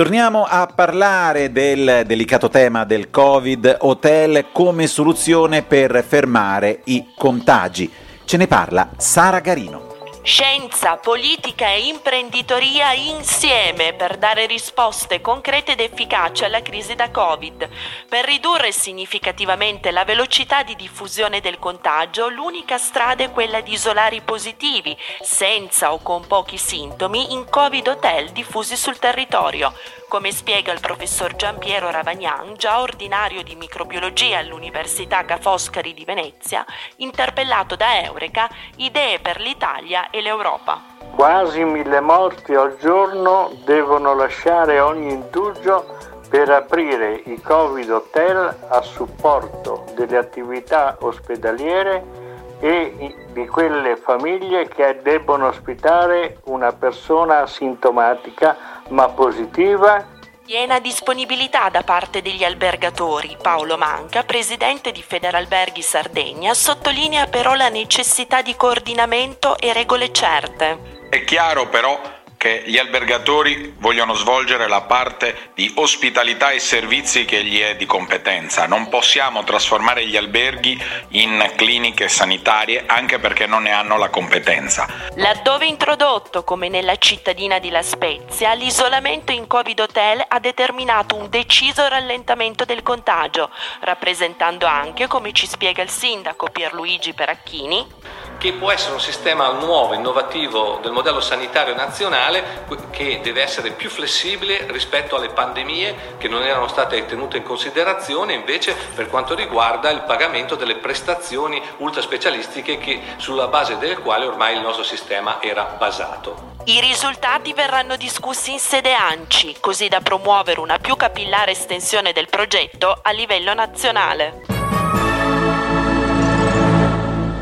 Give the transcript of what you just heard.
Torniamo a parlare del delicato tema del Covid, hotel come soluzione per fermare i contagi. Ce ne parla Sara Garino. Scienza, politica e imprenditoria insieme per dare risposte concrete ed efficaci alla crisi da Covid. Per ridurre significativamente la velocità di diffusione del contagio, l'unica strada è quella di isolare i positivi, senza o con pochi sintomi, in Covid hotel diffusi sul territorio come spiega il professor Giampiero Ravagnan, già ordinario di microbiologia all'Università Ca' Foscari di Venezia, interpellato da Eureka, idee per l'Italia e l'Europa. Quasi mille morti al giorno devono lasciare ogni indugio per aprire i Covid hotel a supporto delle attività ospedaliere e di quelle famiglie che debbono ospitare una persona asintomatica ma positiva Piena disponibilità da parte degli albergatori. Paolo Manca, presidente di Federalberghi Sardegna, sottolinea però la necessità di coordinamento e regole certe. È chiaro però che gli albergatori vogliono svolgere la parte di ospitalità e servizi che gli è di competenza. Non possiamo trasformare gli alberghi in cliniche sanitarie anche perché non ne hanno la competenza. Laddove introdotto, come nella cittadina di La Spezia, l'isolamento in Covid Hotel ha determinato un deciso rallentamento del contagio, rappresentando anche, come ci spiega il sindaco Pierluigi Peracchini, che può essere un sistema nuovo, innovativo del modello sanitario nazionale che deve essere più flessibile rispetto alle pandemie che non erano state tenute in considerazione invece per quanto riguarda il pagamento delle prestazioni ultraspecialistiche che, sulla base delle quali ormai il nostro sistema era basato. I risultati verranno discussi in sede ANCI, così da promuovere una più capillare estensione del progetto a livello nazionale.